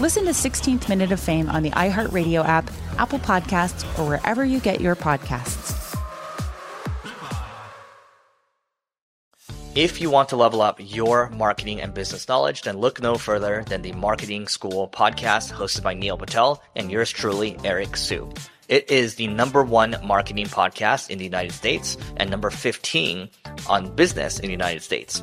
Listen to 16th Minute of Fame on the iHeartRadio app, Apple Podcasts, or wherever you get your podcasts. If you want to level up your marketing and business knowledge, then look no further than the Marketing School podcast hosted by Neil Patel and yours truly, Eric Siu. It is the number one marketing podcast in the United States and number 15 on business in the United States.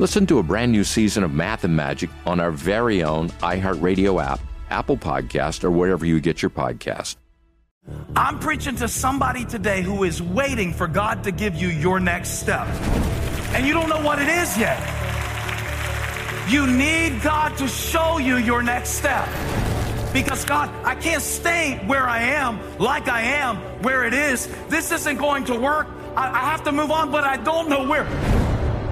Listen to a brand new season of Math and Magic on our very own iHeartRadio app, Apple Podcast, or wherever you get your podcast. I'm preaching to somebody today who is waiting for God to give you your next step. And you don't know what it is yet. You need God to show you your next step. Because God, I can't stay where I am, like I am, where it is. This isn't going to work. I, I have to move on, but I don't know where.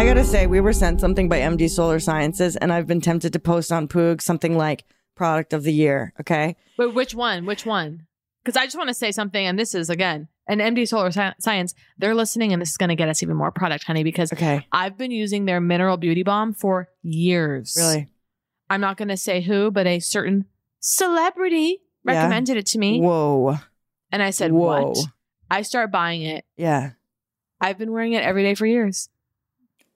I gotta say, we were sent something by MD Solar Sciences, and I've been tempted to post on Poog something like product of the year. Okay. But which one? Which one? Because I just want to say something, and this is again an MD Solar Sci- Science. They're listening, and this is going to get us even more product, honey. Because okay. I've been using their mineral beauty balm for years. Really? I'm not going to say who, but a certain celebrity Yeah. recommended it to me, Whoa. and I said, Whoa. "What?" I start buying it. Yeah. I've been wearing it every day for years.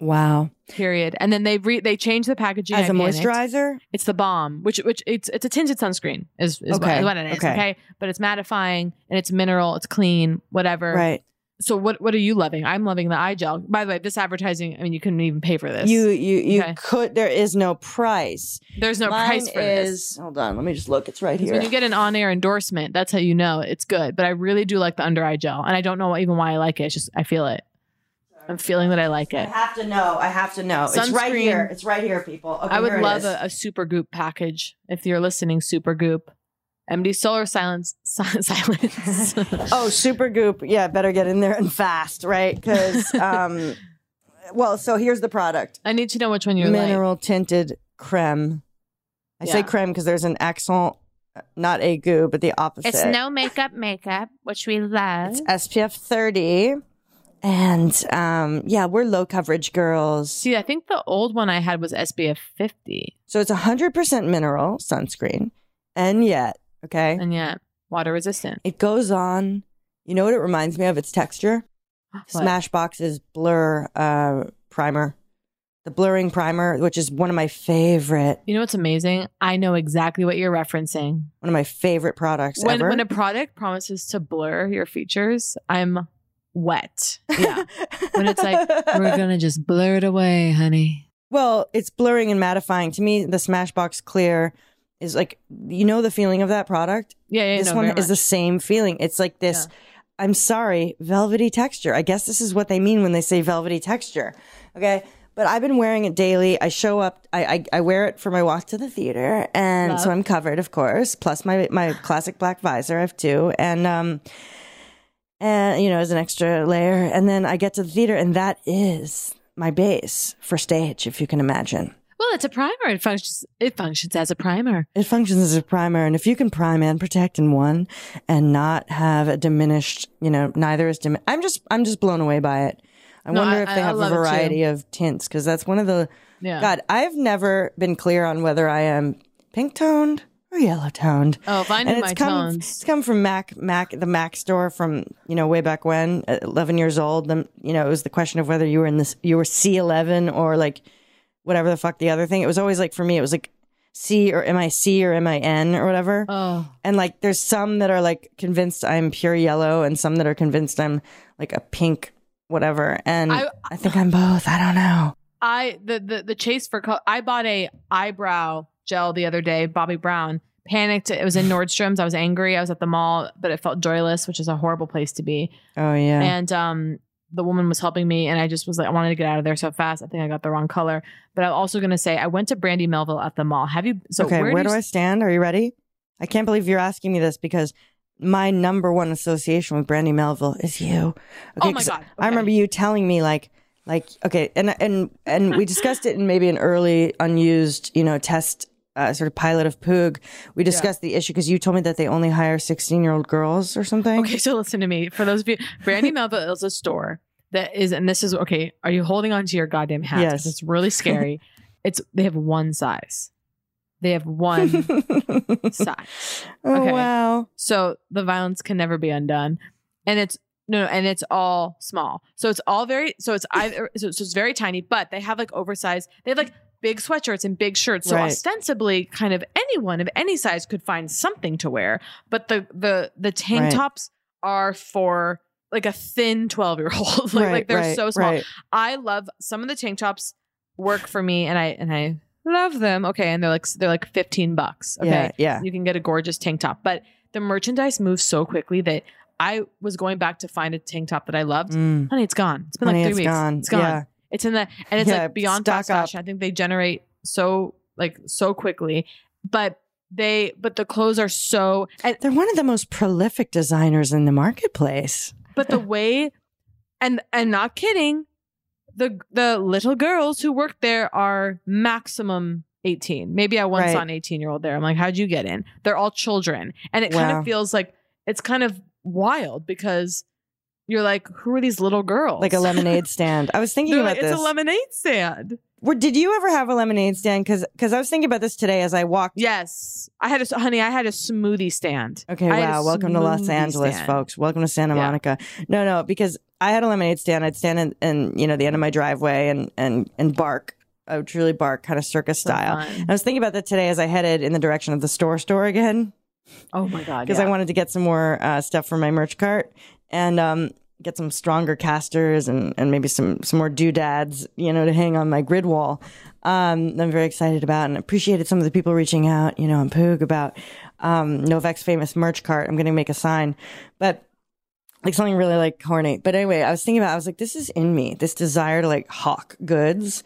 Wow. Period. And then they re- they changed the packaging As a moisturizer? It's the balm, which which it's it's a tinted sunscreen is is Okay, what, what it is. okay. Okay. but it's mattifying and it's mineral, it's clean, whatever. Right. So what what are you loving? I'm loving the eye gel. By the way, this advertising, I mean, you couldn't even pay for this. You you you Okay. could. There is no price. There's no Mine price for is, this. Hold on. Let me just look. It's right here. When you get an on-air endorsement, that's how you know it's good. But I really do like the under eye gel, and I don't know even why I like it. It's just I feel it. I'm feeling that I like it. I have to know. I have to know. It's right here. It's right here, people. Okay, I would love a, a Supergoop package if you're listening. Supergoop, MD Solar Silence (laughs) Silence. (laughs) oh, super goop. Yeah, better get in there and fast, right? Because, (laughs) um, well, so here's the product. I need to know which one you're like. Mineral tinted creme. I say creme because there's an accent, not a goo, but the opposite. It's no makeup makeup, which we love. It's SPF 30. And um, yeah, we're low coverage girls. See, I think the old one I had was SPF 50. So it's 100% mineral sunscreen. And yet, okay, And yet, water resistant. it goes on. You know what it reminds me of? Its texture. (gasps) What? Smashbox's blur uh, primer, the blurring primer, which is one of my favorite, You know what's amazing? I know exactly what you're referencing. one of my favorite products When ever. when a product promises to blur your features, I'm wet. Yeah. when it's like we're (laughs) gonna just blur it away, honey. well, it's blurring and mattifying. To me, the Smashbox Clear is like you know the feeling of that product. Yeah, yeah. this no, one is the same feeling. It's like this I'm sorry, velvety texture. I guess this is what they mean when they say velvety texture. Okay. But I've been wearing it daily. I show up, I, I, I wear it for my walk to the theater. And so I'm covered, of course, plus my, my classic black visor. I have two. And, um, and, you know, as an extra layer. And then I get to the theater and that is my base for stage, if you can imagine. Well, it's a primer. It functions. It functions as a primer. It functions as a primer, and if you can prime and protect in one, and not have a diminished, you know, neither is dim. I'm just, I'm just blown away by it. I No, wonder I- if they I have a love it too. variety of tints because that's one of the. Yeah. God, I've never been clear on whether I am pink toned or yellow toned. Oh, knew my come, tones. It's come from Mac, Mac, the Mac store from you know way back when, 11 years old. Then you know it was the question of whether you were in this, you were C11 or like whatever the fuck the other thing. It was always like for me, it was like C or M I C or M I N or whatever. Oh. And like there's some that are like convinced I'm pure yellow, and some that are convinced I'm like a pink whatever. And I, I- think I'm both. I don't know. I the the the chase for color. I bought a eyebrow gel the other day. Bobbi Brown panicked. It was in (sighs) Nordstrom's. I was angry. I was at the mall, but it felt joyless, which is a horrible place to be. Oh yeah. And um, the woman was helping me, and I just was like, I wanted to get out of there so fast. I think I got the wrong color. But I'm also going to say, I went to Brandy Melville at the mall. Have you? So okay, where, where, do you I stand? Are you ready? I can't believe you're asking me this because my number one association with Brandy Melville is you. Oh my 'cause God, I remember you telling me like like okay, and and and we discussed it in maybe an early unused, you know, test uh, sort of pilot of Poog. We discussed the issue because you told me that they only hire 16 year old girls or something. Okay, so listen to me. For those of you, Brandy (laughs) Melville is a store that is, and this is okay. Are you holding on to your goddamn hat? Yes. it's really scary. (laughs) it's they have one size. They have one (laughs) size. Oh, wow. So the violence can never be undone, and it's no, no, and it's all small. So it's all very. So it's either. So it's just very tiny, but they have like oversized. They have like big sweatshirts and big shirts. So Right. ostensibly, kind of anyone of any size could find something to wear. But the the the tank Right. tops are for like a thin 12 year old (laughs) like, Right, like they're so small i love some of the tank tops work for me and i and i love them okay and they're like they're like 15 bucks okay Yeah, yeah. you can get a gorgeous tank top but the merchandise moves so quickly that i was going back to find a tank top that i loved Mm. honey it's gone it's been Honey, like three it's weeks gone. it's gone Yeah. It's in the and it's Yeah, like beyond fast up. fashion i think they generate so like so quickly but they but the clothes are so and They're one of the most prolific designers in the marketplace. but the way and and not kidding the the little girls who work there are maximum 18 maybe i once Right. saw an 18 year old there i'm like how'd you get in they're all children and it kind of feels like it's kind of wild because you're like who are these little girls Like a lemonade (laughs) stand. I was thinking about like, this. it's a lemonade stand Were- did you ever have a lemonade stand? Because because I was thinking about this today as I walked. yes i had a honey i had a smoothie stand Okay, I wow. Welcome to Los Angeles, stand. folks. Welcome to Santa Yeah. Monica. No, no, because I had a lemonade stand. I'd stand in, in you know, the end of my driveway and and and bark. I would truly bark, kind of circus style. fun. I was thinking about that today as I headed in the direction of the store store again oh my god (laughs) because yeah. I wanted to get some more uh, stuff for my merch cart and um, get some stronger casters and, and maybe some some more doodads, you know, to hang on my grid wall. Um, I'm very excited about and appreciated some of the people reaching out, you know, on Poog about um, Novak's famous merch cart. I'm going to make a sign, but like something really like corny. But anyway, I was thinking about, I was like, this is in me. This desire to like hawk goods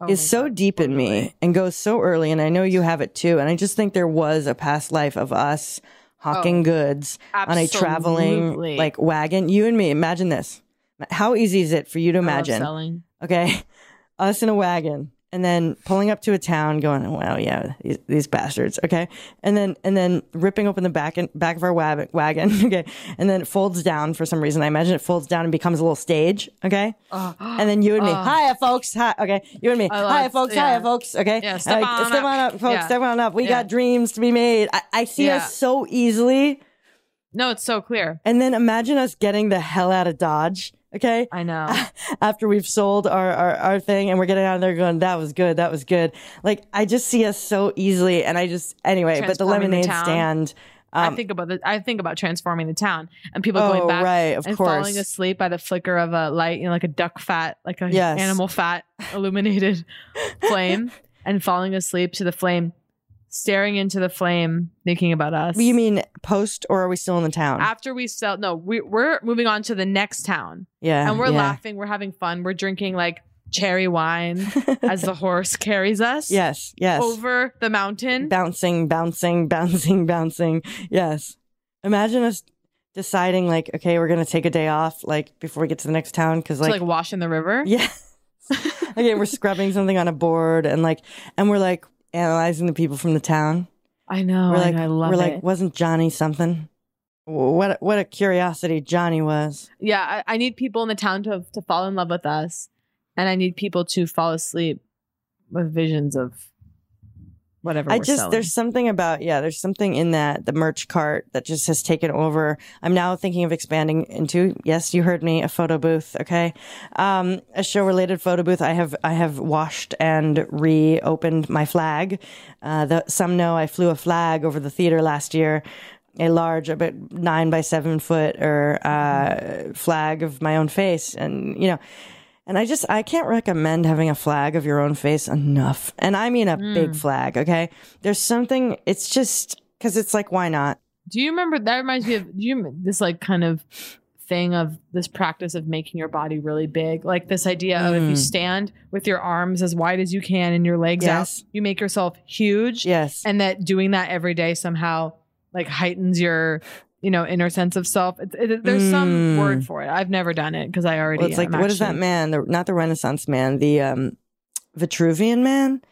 Oh is so deep in me and goes so early. And I know you have it too. And I just think there was a past life of us hawking Oh, goods on a traveling like wagon. You and me, imagine this. How easy is it for you to imagine? selling. Okay. (laughs) Us in a wagon and then pulling up to a town going, wow, yeah, these, these bastards. Okay. And then, and then ripping open the back and back of our wab- wagon. (laughs) Okay. And then it folds down for some reason. I imagine it folds down and becomes a little stage. Okay. Uh, and then you and me. Oh. Hiya, folks. Hi. Okay. You and me. I love Hiya, folks. Yeah. Hiya, folks. Okay. Yeah, step Like, on step up. on up, folks. Yeah. Step on up. We Yeah. got dreams to be made. I, I see Yeah. us so easily. no it's so clear And then imagine us getting the hell out of Dodge. Okay. i know (laughs) After we've sold our, our, our thing and we're getting out of there going, that was good. That was good. Like, I just see us so easily. And I just, anyway, but the Transforming the lemonade stand. Um, I think about the, I think about transforming the town and people Oh, going back right, of and course. falling asleep by the flicker of a light, you know, like a duck fat, like a Yes. animal fat illuminated (laughs) flame, and falling asleep to the flame staring into the flame, thinking about us. You mean post, or are we still in the town? after we sell? No, we, we're moving on to the next town. Yeah, and we're yeah. laughing. We're having fun. We're drinking like cherry wine (laughs) as the horse carries us. Yes, yes. over the mountain. bouncing, bouncing, (laughs) bouncing, bouncing. Yes. Imagine us deciding like, okay, we're gonna take a day off, like before we get to the next town, because to like, like wash in the river. (laughs) yeah, okay, we're scrubbing something on a board, and like, and we're like analyzing the people from the town. I know. we're I like, I love we're it. like, wasn't Johnny something? What what a curiosity Johnny was. yeah, I, I need people in the town to to fall in love with us, and I need people to fall asleep with visions of whatever. I just selling. there's something about yeah, there's something in that the merch cart that just has taken over. I'm now thinking of expanding into yes, you heard me, a photo booth. Okay, um, a show related photo booth. I have I have washed and reopened my flag. Uh, the, some know I flew a flag over the theater last year. A large, about nine by seven foot, or uh, flag of my own face, and you know, and I just I can't recommend having a flag of your own face enough. And I mean a big Mm. flag, okay? There's something it's just cuz it's like why not? Do you remember that reminds me of do you this like kind of thing of this practice of making your body really big? Like this idea of if you Mm. stand with your arms as wide as you can and your legs Yes. out, you make yourself huge. Yes. And that doing that every day somehow like heightens your you know inner sense of self. It, it, there's some Mm. word for it. I've never done it because I already. Well, it's like am what is that man? The, not the Renaissance man, the um Vitruvian man?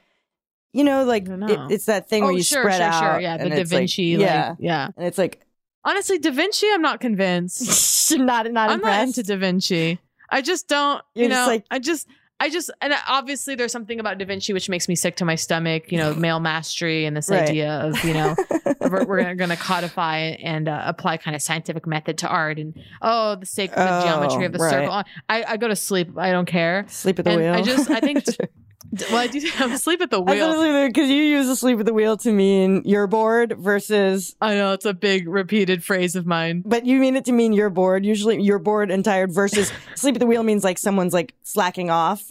You know, like it, it's that thing where Oh, you sure, spread sure, out. sure. Yeah, the Da it's like- Vinci. like, yeah, yeah. and it's like Honestly, Da Vinci, I'm not convinced. (laughs) not not I'm impressed. not into Da Vinci. I just don't. You're you know, like- I just, I just, and obviously there's something about Da Vinci which makes me sick to my stomach. You know, male mastery and this Right. idea of you know we're, we're (laughs) going to codify and uh, apply kind of scientific method to art and oh the sacred Oh, geometry of the right. circle. I, I go to sleep. I don't care. Sleep at the And wheel. I just, I think. (laughs) well, I do. (laughs) I'm asleep at the wheel. because you use the sleep at the wheel to mean you're bored versus I know it's a big repeated phrase of mine. But you mean it to mean you're bored. Usually you're bored and tired versus (laughs) sleep at the wheel means like someone's like slacking off.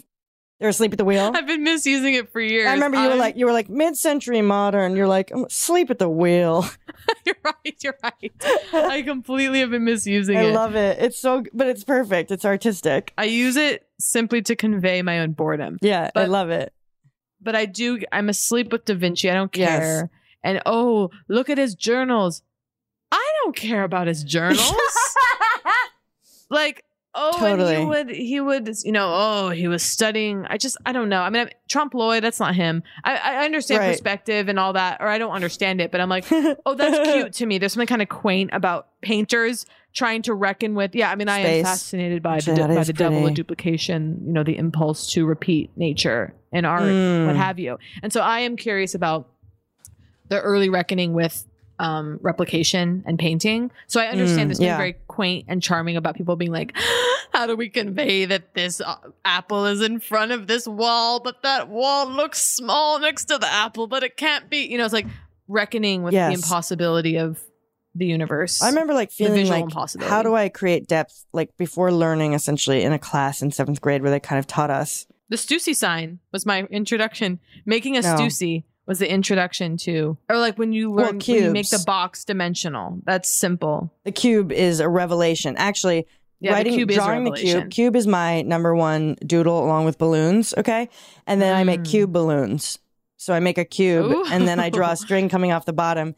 They're asleep at the wheel. I've been misusing it for years. I remember you were like you were like mid-century modern. You're like "I'm sleep at the wheel. (laughs) you're right. You're right. I completely have been misusing I it. love it. It's so but it's perfect. It's artistic. I use it simply to convey my own boredom. Yeah, I love it. But I do. I'm asleep with Da Vinci. I don't Yes. care. And oh, look at his journals. I don't care about his journals. (laughs) like oh, and Totally. he would he would you know oh he was studying. I just I don't know. I mean I'm, trompe l'oeil. That's not him. I, I understand Right. perspective and all that, or I don't understand it. But I'm like (laughs) oh that's cute to me. There's something kind of quaint about painters trying to reckon with. Yeah, I mean I am fascinated by the by the devil of duplication. You know the impulse to repeat nature and art, Mm. what have you. And so I am curious about the early reckoning with um, replication and painting. So I understand Mm, there's something yeah. very quaint and charming about people being like, (gasps) how do we convey that this uh, apple is in front of this wall, but that wall looks small next to the apple, but it can't be. You know, it's like reckoning with Yes. the impossibility of the universe. I remember like The feeling like impossibility. how do I create depth like before learning essentially in a class in 7th grade where they kind of taught us The Stussy sign was my introduction. Making a No. Stussy was the introduction to, or like when you Well, learn, when you make the box dimensional. That's simple. the cube is a revelation. Actually, Yeah, the writing cube is drawing the cube. Cube is my number one doodle along with balloons. Okay, and then I make Mm. cube balloons. So I make a cube, Ooh. and then I draw a (laughs) string coming off the bottom.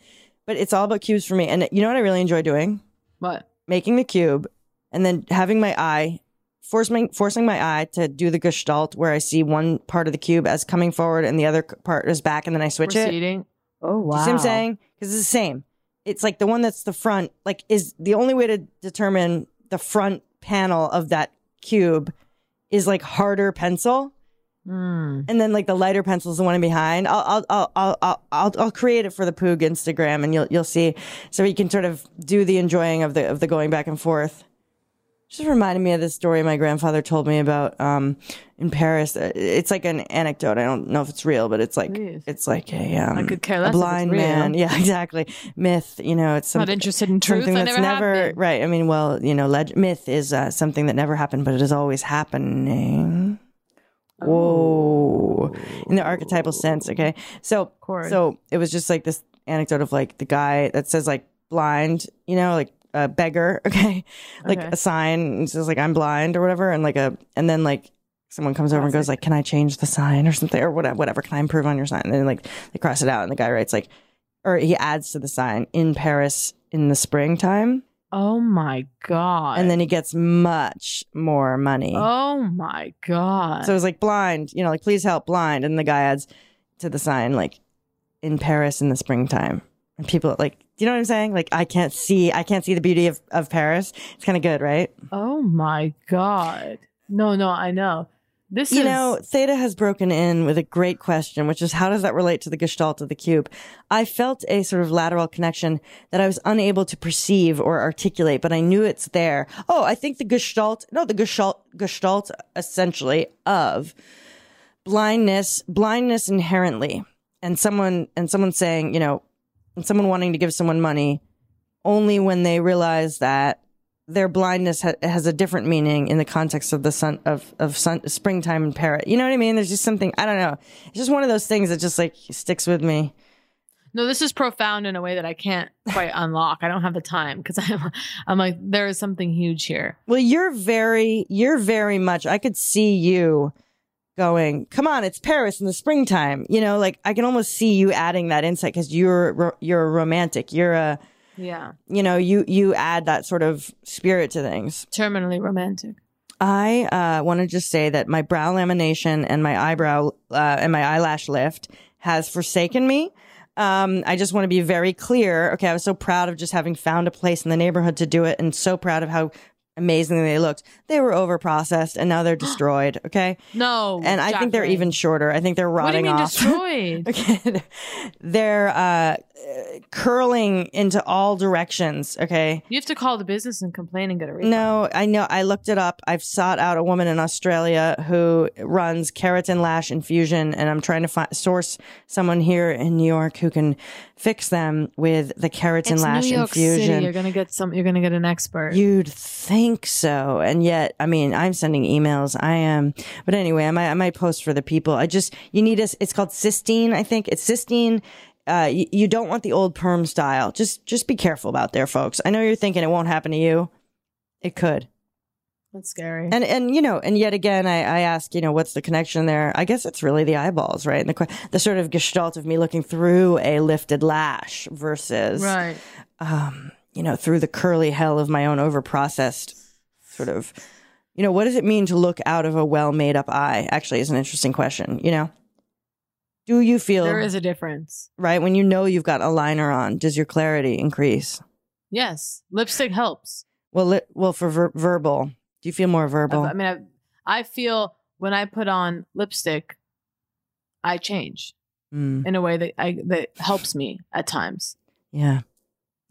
But it's all about cubes for me. And you know what I really enjoy doing? What? Making the cube, and then having my eye. Forcing, forcing my eye to do the gestalt where I see one part of the cube as coming forward and the other part is back, and then I switch it. Oh wow! Do you see what I'm saying? Because it's the same. It's like the one that's the front, like, is the only way to determine the front panel of that cube is like harder pencil. Mm. And then like the lighter pencil is the one behind. I'll I'll I'll I'll I'll, I'll create it for the Poog Instagram, and you'll you'll see, so you can sort of do the enjoying of the of the going back and forth. Just reminded me of this story my grandfather told me about um, in Paris. Uh, It's like an anecdote. I don't know if it's real, but it's like it's like a um, I could care a less if it's blind man. (laughs) Yeah, exactly. Myth. You know, it's Not something, interested in truth. something that's never never right. I mean, well, you know, leg- myth is uh, something that never happened, but it is always happening. Whoa, in the archetypal sense. Okay, so so it was just like this anecdote of like the guy that says like blind, you know, like a beggar. (laughs) Okay, like Okay. a sign and says like I'm blind or whatever, and like a and then like someone comes over and goes like, "Can I change the sign or something or whatever? Whatever? Can I improve on your sign?" And then like they cross it out, and the guy writes like, or he adds to the sign in Paris in the springtime. Oh my god. And then he gets much more money. Oh my god. So it was like blind, you know, like please help blind. And the guy adds to the sign like in Paris in the springtime. And people like, you know what I'm saying? Like I can't see, I can't see the beauty of, of Paris. It's kind of good, right? oh my god. No, no, I know. This you is know, Theta has broken in with a great question, which is how does that relate to the gestalt of the cube? I felt a sort of lateral connection that I was unable to perceive or articulate, but I knew it's there. Oh, I think the gestalt, no, the gestalt, gestalt essentially of blindness, blindness inherently, and someone, and someone saying, you know, and someone wanting to give someone money only when they realize that their blindness ha- has a different meaning in the context of the sun of of sun springtime in Paris. You know what I mean? There's just something I don't know. It's just one of those things that just like sticks with me. No, this is profound in a way that I can't quite unlock. I don't have the time because I'm I'm like there is something huge here. Well, you're very you're very much. I could see you going, "Come on, it's Paris in the springtime." You know, like I can almost see you adding that insight because you're you're a romantic. You're a Yeah. you know you you add that sort of spirit to things. Terminally romantic. I uh, want to just say that my brow lamination and my eyebrow uh, and my eyelash lift has forsaken me. Um, I just want to be very clear. Okay, I was so proud of just having found a place in the neighborhood to do it, and so proud of how amazingly they looked. They were over processed, and now they're (gasps) destroyed. Okay, No. and I think they're even shorter. I think they're What do you rotting off. (laughs) destroyed? okay, they're uh, curling into all directions. Okay. You have to call the business and complain and get a refund. No, I know. I looked it up. I've sought out a woman in Australia who runs keratin lash infusion, and I'm trying to fi- source someone here in New York who can fix them with the keratin It's lash New York infusion. City. You're gonna get some. You're gonna get an expert. You'd think so, and yet, I mean, I'm sending emails. I am, but anyway, I might, I might post for the people. I just, you need a. It's called cysteine. I think it's cysteine. Uh, you, you don't want the old perm style. Just, just be careful about there, folks. I know you're thinking it won't happen to you. It could. That's scary. And and you know, and yet again, I, I ask, you know, what's the connection there? I guess it's really the eyeballs, right? And the the sort of gestalt of me looking through a lifted lash versus, Right. um, you know, through the curly hell of my own overprocessed sort of, you know, what does it mean to look out of a well made up eye? Actually, is an interesting question. You know, do you feel There is a difference. right when you know you've got a liner on? Does your clarity increase? Yes, lipstick helps. Well, li- well, for ver- verbal, do you feel more verbal? I, I mean, I, I feel when I put on lipstick, I change Mm, in a way that I that helps me at times, yeah,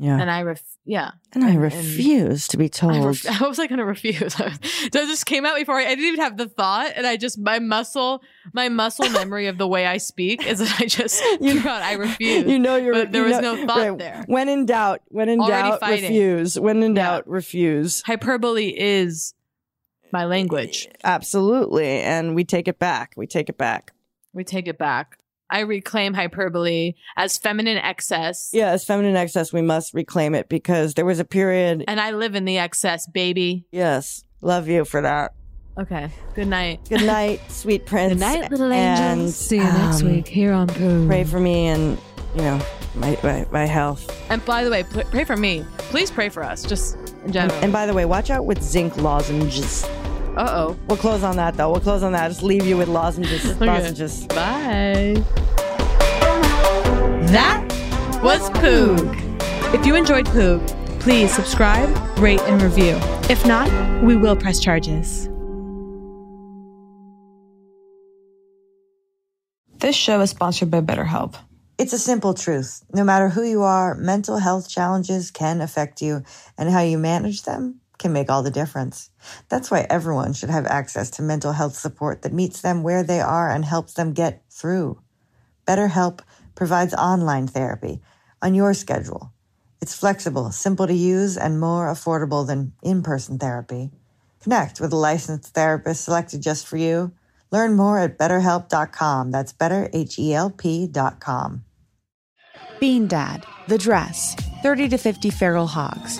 yeah. and I ref yeah. And I refuse to be (laughs) told. (laughs) I ref- how was I going to refuse? (laughs) that just came out before I, I didn't even have the thought, and I just my muscle, my muscle memory of the way I speak is that I just you know I refuse. you know you're. but there was know- no thought right. there. When in doubt, when in Already doubt, fighting. refuse. When in doubt, refuse. Hyperbole is my language. Absolutely, and we take it back. We take it back. We take it back. I reclaim hyperbole as feminine excess, Yeah, as feminine excess, we must reclaim it because there was a period. and I live in the excess, baby. Yes, love you for that. Okay. Good night. Good (laughs) night, sweet prince. Good night, little And, angels. See you next um, week here on Poo. Pray for me and you know my my, my health. And by the way, pray for me. Please pray for us, just in And, general. and by the way, watch out with zinc lozenges. Uh oh. We'll close on that though. We'll close on that. Just leave you with lozenges. Lozenges. Bye. That was Poog. If you enjoyed Poog, please subscribe, rate, and review. If not, we will press charges. This show is sponsored by BetterHelp. It's a simple truth. No matter who you are, mental health challenges can affect you, and how you manage them can make all the difference. That's why everyone should have access to mental health support that meets them where they are and helps them get through. BetterHelp provides online therapy on your schedule. It's flexible, simple to use, and more affordable than in person therapy. Connect with a licensed therapist selected just for you. Learn more at betterhelp.com. That's betterhelp.com. Bean Dad, The Dress, 30 to 50 Feral Hogs.